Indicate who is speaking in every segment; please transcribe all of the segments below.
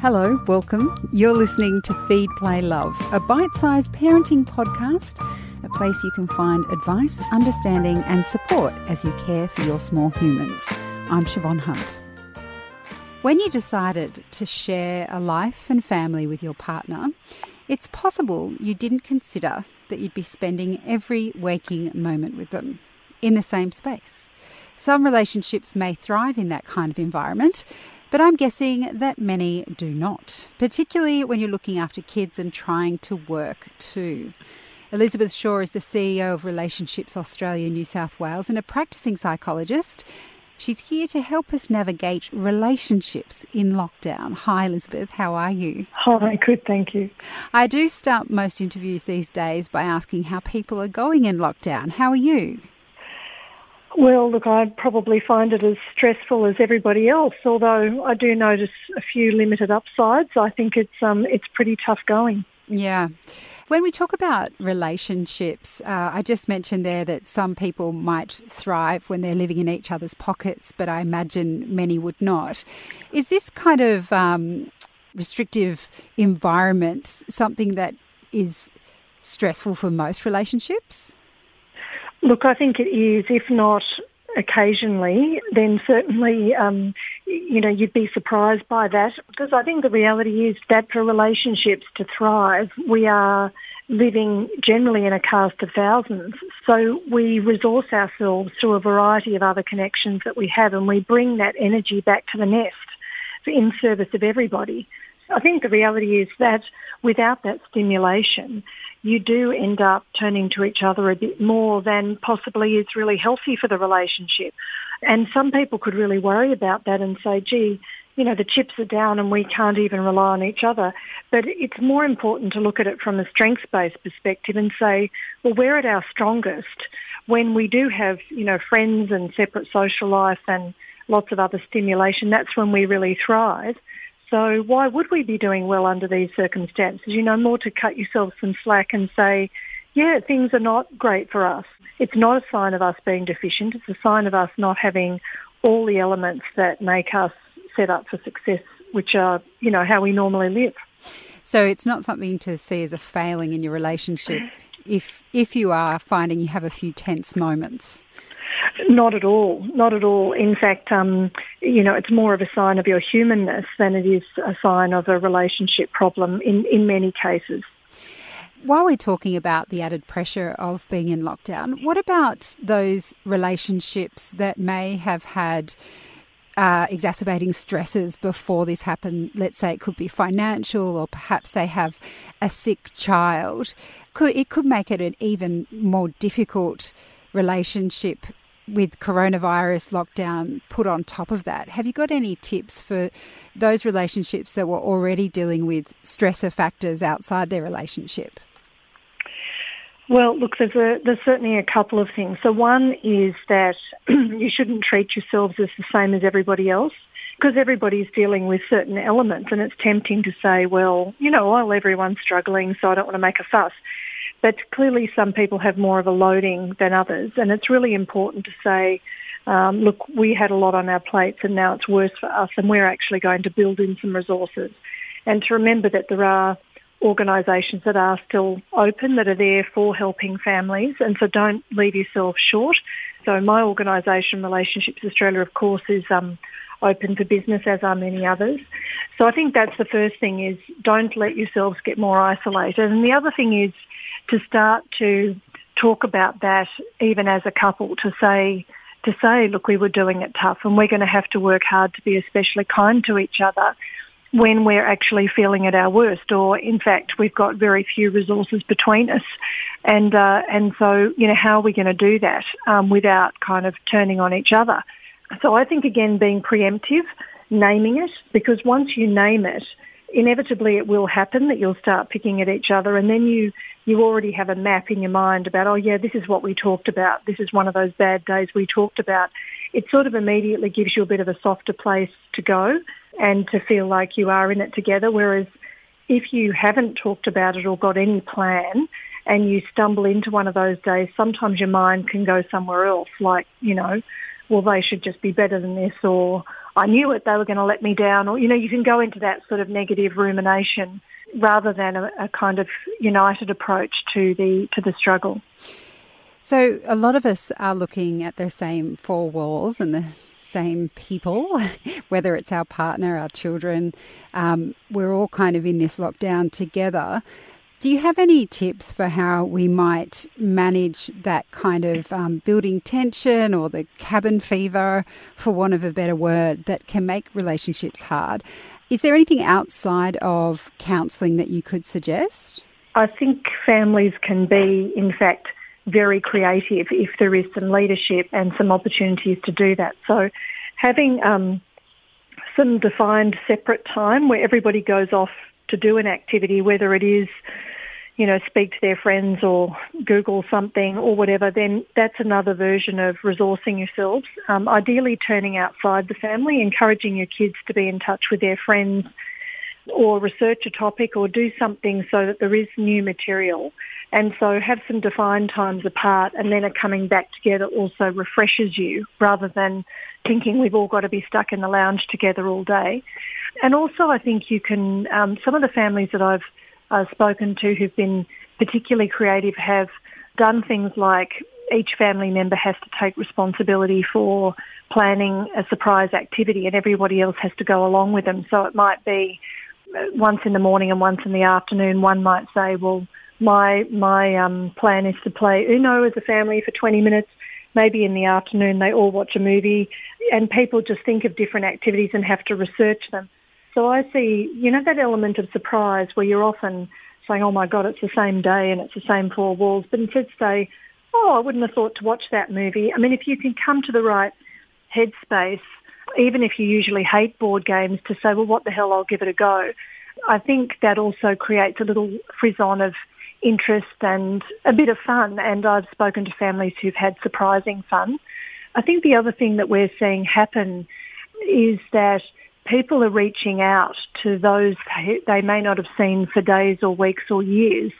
Speaker 1: Hello, welcome. You're listening to Feed, Play, Love, a bite sized parenting podcast, a place you can find advice, understanding, and support as you care for your small humans. I'm Siobhan Hunt. When you decided to share a life and family with your partner, it's possible you didn't consider that you'd be spending every waking moment with them in the same space. Some relationships may thrive in that kind of environment, but I'm guessing that many do not, particularly when you're looking after kids and trying to work too. Elisabeth Shaw is the CEO of Relationships Australia New South Wales and a practicing psychologist. She's here to help us navigate relationships in lockdown. Hi, Elisabeth. How are you?
Speaker 2: Hi, good, thank you.
Speaker 1: I do start most interviews these days by asking how people are going in lockdown. How are you?
Speaker 2: Well, look, I probably find it as stressful as everybody else. Although I do notice a few limited upsides, I think it's um, it's pretty tough going.
Speaker 1: Yeah. When we talk about relationships, uh, I just mentioned there that some people might thrive when they're living in each other's pockets, but I imagine many would not. Is this kind of um, restrictive environment something that is stressful for most relationships?
Speaker 2: Look, I think it is, if not occasionally, then certainly, um, you know, you'd be surprised by that because I think the reality is that for relationships to thrive, we are living generally in a cast of thousands. So we resource ourselves through a variety of other connections that we have and we bring that energy back to the nest in service of everybody. I think the reality is that without that stimulation, you do end up turning to each other a bit more than possibly is really healthy for the relationship. And some people could really worry about that and say, gee, you know, the chips are down and we can't even rely on each other. But it's more important to look at it from a strengths-based perspective and say, well, we're at our strongest when we do have, you know, friends and separate social life and lots of other stimulation. That's when we really thrive. So why would we be doing well under these circumstances? You know, more to cut yourself some slack and say, yeah, things are not great for us. It's not a sign of us being deficient. It's a sign of us not having all the elements that make us set up for success, which are, you know, how we normally live.
Speaker 1: So it's not something to see as a failing in your relationship if if you are finding you have a few tense moments.
Speaker 2: Not at all. Not at all. In fact, um, you know, it's more of a sign of your humanness than it is a sign of a relationship problem in, in many cases.
Speaker 1: While we're talking about the added pressure of being in lockdown, what about those relationships that may have had uh, exacerbating stresses before this happened? Let's say it could be financial, or perhaps they have a sick child. Could, it could make it an even more difficult relationship with coronavirus lockdown put on top of that, have you got any tips for those relationships that were already dealing with stressor factors outside their relationship?
Speaker 2: Well, look, there's a, there's certainly a couple of things. So one is that you shouldn't treat yourselves as the same as everybody else because everybody's dealing with certain elements and it's tempting to say, well, you know, well, everyone's struggling, so I don't want to make a fuss. But clearly some people have more of a loading than others. And it's really important to say, um, look, we had a lot on our plates and now it's worse for us and we're actually going to build in some resources. And to remember that there are organisations that are still open that are there for helping families and so don't leave yourself short. So my organisation, Relationships Australia, of course, is um, open for business as are many others. So I think that's the first thing is don't let yourselves get more isolated. And the other thing is to start to talk about that even as a couple to say, to say, look, we were doing it tough and we're going to have to work hard to be especially kind to each other when we're actually feeling at our worst. Or in fact we've got very few resources between us. And uh, and so you know how are we going to do that um, without kind of turning on each other? So I think again being preemptive naming it because once you name it inevitably it will happen that you'll start picking at each other and then you you already have a map in your mind about oh yeah this is what we talked about. This is one of those bad days we talked about. It sort of immediately gives you a bit of a softer place to go and to feel like you are in it together. Whereas if you haven't talked about it or got any plan and you stumble into one of those days sometimes your mind can go somewhere else like you know well they should just be better than this or I knew it, they were going to let me down, or, you know, you can go into that sort of negative rumination rather than a, a kind of united approach to the, to the struggle.
Speaker 1: So, a lot of us are looking at the same four walls and the same people, whether it's our partner, our children. Um, we're all kind of in this lockdown together. Do you have any tips for how we might manage that kind of um, building tension or the cabin fever, for want of a better word, that can make relationships hard? Is there anything outside of counselling that you could suggest?
Speaker 2: I think families can be, in fact, very creative if there is some leadership and some opportunities to do that. So having um, some defined separate time where everybody goes off to do an activity, whether it is you know, speak to their friends or Google something or whatever, then that's another version of resourcing yourselves. Um, ideally, turning outside the family, encouraging your kids to be in touch with their friends or research a topic or do something so that there is new material. And so have some defined times apart and then are coming back together also refreshes you rather than thinking we've all got to be stuck in the lounge together all day. And also I think you can, um, some of the families that I've uh, spoken to who've been particularly creative have done things like each family member has to take responsibility for planning a surprise activity and everybody else has to go along with them. So it might be uh, once in the morning and once in the afternoon. One might say, well, my, my um, plan is to play Uno as a family for 20 minutes. Maybe in the afternoon they all watch a movie and people just think of different activities and have to research them. So I see, you know, that element of surprise where you're often saying, oh my God, it's the same day and it's the same four walls, but instead say, oh, I wouldn't have thought to watch that movie. I mean, if you can come to the right headspace, even if you usually hate board games, to say, well, what the hell, I'll give it a go. I think that also creates a little frisson of interest and a bit of fun. And I've spoken to families who've had surprising fun. I think the other thing that we're seeing happen is that people are reaching out to those they may not have seen for days or weeks or years.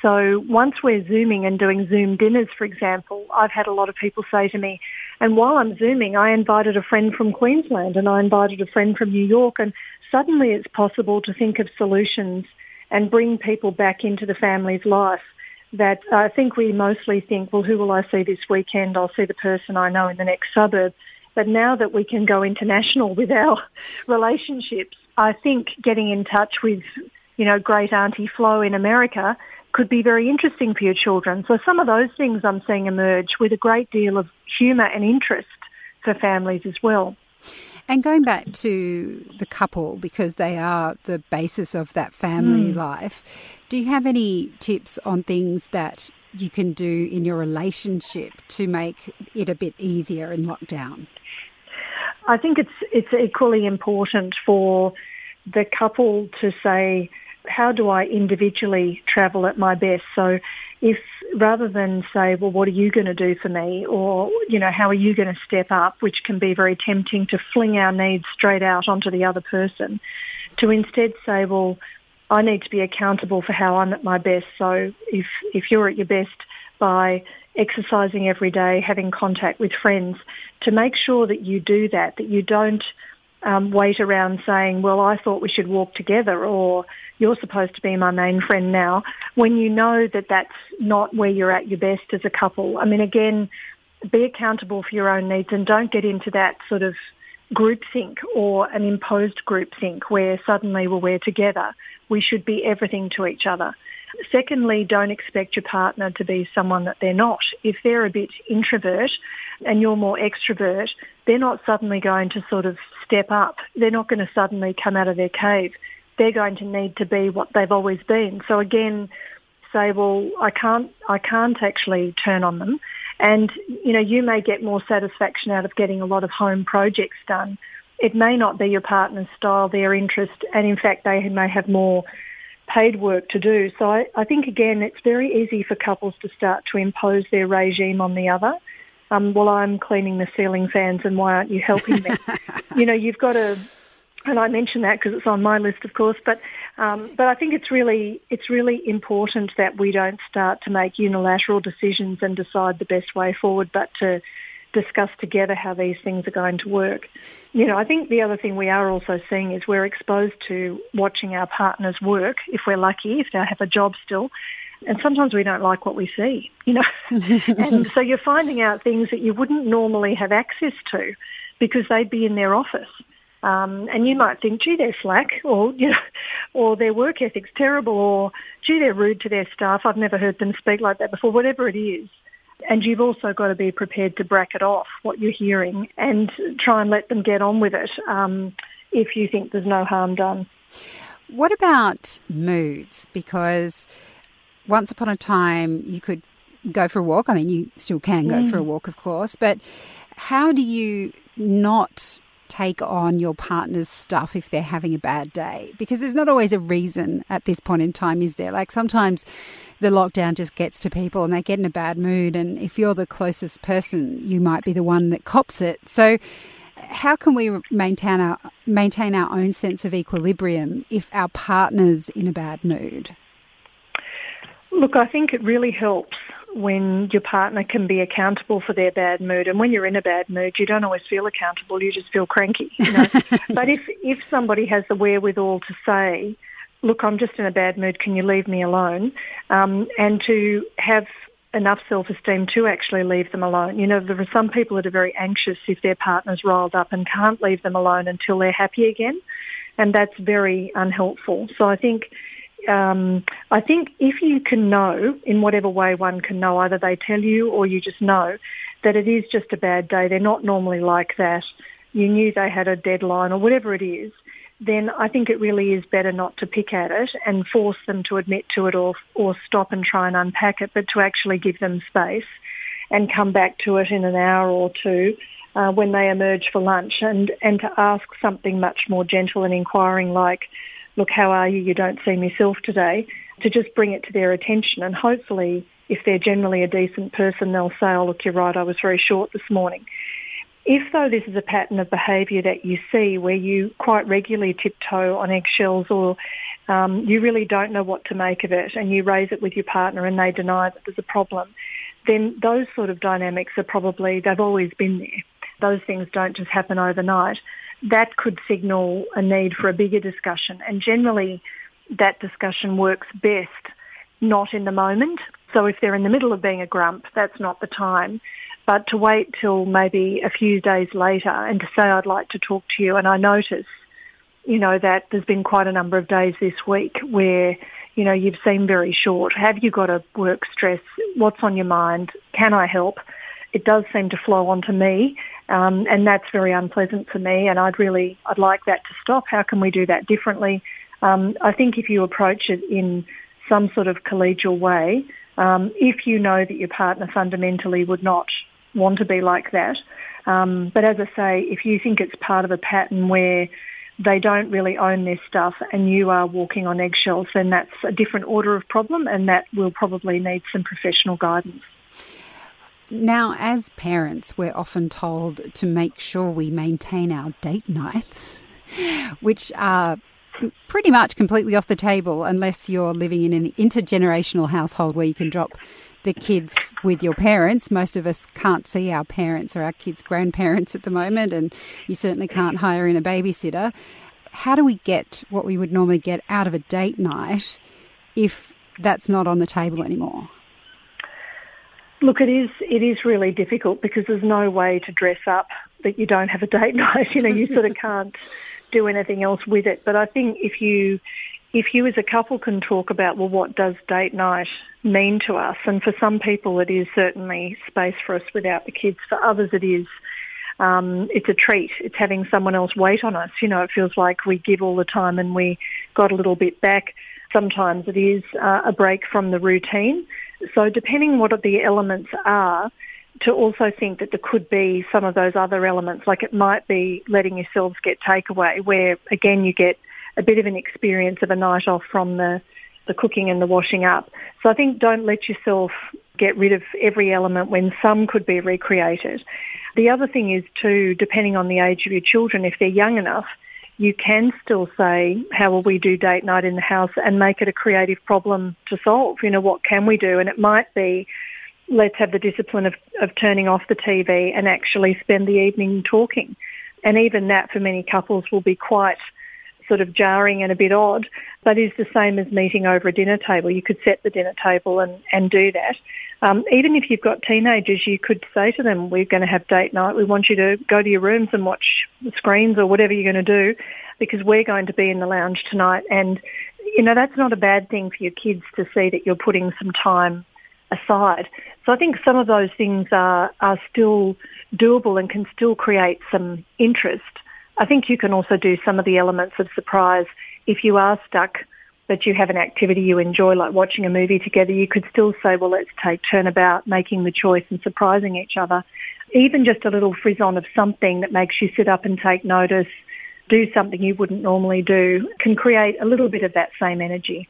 Speaker 2: So once we're Zooming and doing Zoom dinners, for example, I've had a lot of people say to me, and while I'm Zooming, I invited a friend from Queensland and I invited a friend from New York and suddenly it's possible to think of solutions and bring people back into the family's life that I think we mostly think, well, who will I see this weekend? I'll see the person I know in the next suburb. But now that we can go international with our relationships, I think getting in touch with, you know, great Auntie Flo in America could be very interesting for your children. So some of those things I'm seeing emerge with a great deal of humour and interest for families as well.
Speaker 1: And going back to the couple, because they are the basis of that family mm. life, do you have any tips on things that you can do in your relationship to make it a bit easier in lockdown?
Speaker 2: I think it's it's equally important for the couple to say, how do I individually travel at my best? So if rather than say, well, what are you going to do for me? Or, you know, how are you going to step up? Which can be very tempting to fling our needs straight out onto the other person. To instead say, well, I need to be accountable for how I'm at my best. So if, if you're at your best by exercising every day, having contact with friends, to make sure that you do that, that you don't um, wait around saying, well, I thought we should walk together or you're supposed to be my main friend now, when you know that that's not where you're at your best as a couple. I mean, again, be accountable for your own needs and don't get into that sort of groupthink or an imposed groupthink where suddenly well, we're together. We should be everything to each other. Secondly, don't expect your partner to be someone that they're not. If they're a bit introvert and you're more extrovert, they're not suddenly going to sort of step up. They're not going to suddenly come out of their cave. They're going to need to be what they've always been. So again, say, well, I can't, I can't actually turn on them. And, you know, you may get more satisfaction out of getting a lot of home projects done. It may not be your partner's style, their interest, and in fact they may have more paid work to do. So I, I think again, it's very easy for couples to start to impose their regime on the other. Um, well, I'm cleaning the ceiling fans, and why aren't you helping me? you know, you've got to. And I mention that because it's on my list, of course. But um, but I think it's really it's really important that we don't start to make unilateral decisions and decide the best way forward, but to discuss together how these things are going to work. You know, I think the other thing we are also seeing is we're exposed to watching our partners work, if we're lucky, if they have a job still. And sometimes we don't like what we see, you know. and so you're finding out things that you wouldn't normally have access to because they'd be in their office. Um, and you might think, gee, they're slack, or you know, or their work ethic's terrible, or gee, they're rude to their staff. I've never heard them speak like that before. Whatever it is, and you've also got to be prepared to bracket off what you're hearing and try and let them get on with it um, if you think there's no harm done.
Speaker 1: What about moods? Because once upon a time you could go for a walk. I mean, you still can go mm. for a walk, of course, but how do you not take on your partner's stuff if they're having a bad day? Because there's not always a reason at this point in time, is there? Like sometimes the lockdown just gets to people and they get in a bad mood, and if you're the closest person, you might be the one that cops it. So, how can we maintain our maintain our own sense of equilibrium if our partner's in a bad mood?
Speaker 2: Look, I think it really helps when your partner can be accountable for their bad mood. And when you're in a bad mood, you don't always feel accountable, you just feel cranky. You know? but if, if somebody has the wherewithal to say, look, I'm just in a bad mood, can you leave me alone? Um, and to have enough self-esteem to actually leave them alone. You know, there are some people that are very anxious if their partner's riled up and can't leave them alone until they're happy again. And that's very unhelpful. So I think um, I think if you can know in whatever way one can know, either they tell you or you just know that it is just a bad day, they're not normally like that, you knew they had a deadline or whatever it is, then I think it really is better not to pick at it and force them to admit to it or, or stop and try and unpack it, but to actually give them space and come back to it in an hour or two uh, when they emerge for lunch and, and to ask something much more gentle and inquiring like, look, how are you? You don't see myself today, to just bring it to their attention. And hopefully, if they're generally a decent person, they'll say, oh, look, you're right, I was very short this morning. If, though, this is a pattern of behaviour that you see where you quite regularly tiptoe on eggshells or um, you really don't know what to make of it and you raise it with your partner and they deny that there's a problem, then those sort of dynamics are probably, they've always been there. Those things don't just happen overnight that could signal a need for a bigger discussion. And generally, that discussion works best not in the moment. So if they're in the middle of being a grump, that's not the time. But to wait till maybe a few days later and to say, I'd like to talk to you, and I notice, you know, that there's been quite a number of days this week where, you know, you've seemed very short. Have you got a work stress? What's on your mind? Can I help? It does seem to flow onto me um, and that's very unpleasant for me. And I'd really, I'd like that to stop. How can we do that differently? Um, I think if you approach it in some sort of collegial way, um, if you know that your partner fundamentally would not want to be like that, um, but as I say, if you think it's part of a pattern where they don't really own their stuff and you are walking on eggshells, then that's a different order of problem and that will probably need some professional guidance.
Speaker 1: Now, as parents, we're often told to make sure we maintain our date nights, which are pretty much completely off the table unless you're living in an intergenerational household where you can drop the kids with your parents. Most of us can't see our parents or our kids' grandparents at the moment, and you certainly can't hire in a babysitter. How do we get what we would normally get out of a date night if that's not on the table anymore?
Speaker 2: Look, it is it is really difficult because there's no way to dress up that you don't have a date night. You know, you sort of can't do anything else with it. But I think if you if you as a couple can talk about well what does date night mean to us? And for some people it is certainly space for us without the kids. For others it is um, it's a treat. It's having someone else wait on us. You know it feels like we give all the time and we got a little bit back. Sometimes it is uh, a break from the routine so depending what the elements are, to also think that there could be some of those other elements, like it might be letting yourselves get takeaway, where again you get a bit of an experience of a night off from the, the cooking and the washing up. So I think don't let yourself get rid of every element when some could be recreated. The other thing is too, depending on the age of your children, if they're young enough, you can still say, how will we do date night in the house and make it a creative problem to solve? You know, what can we do? And it might be let's have the discipline of, of turning off the TV and actually spend the evening talking. And even that for many couples will be quite sort of jarring and a bit odd, but is the same as meeting over a dinner table. You could set the dinner table and, and do that. Um, even if you've got teenagers, you could say to them, we're going to have date night. We want you to go to your rooms and watch the screens or whatever you're going to do because we're going to be in the lounge tonight. And, you know, that's not a bad thing for your kids to see that you're putting some time aside. So I think some of those things are, are still doable and can still create some interest. I think you can also do some of the elements of surprise if you are stuck but you have an activity you enjoy like watching a movie together, you could still say, well, let's take turnabout making the choice and surprising each other. Even just a little frisson of something that makes you sit up and take notice, do something you wouldn't normally do, can create a little bit of that same energy.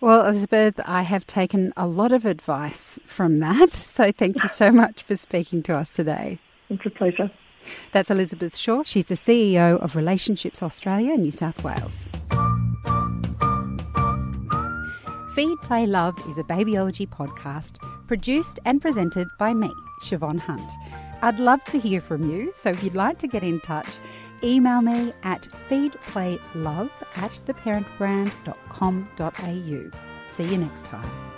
Speaker 1: Well, Elisabeth, I have taken a lot of advice from that. So thank you so much for speaking to us today.
Speaker 2: It's a pleasure.
Speaker 1: That's Elisabeth Shaw. She's the CEO of Relationships Australia, New South Wales. Feed, Play, Love is a babyology podcast produced and presented by me, Siobhan Hunt. I'd love to hear from you, so if you'd like to get in touch, email me at feedplaylove at theparentbrand.com.au. See you next time.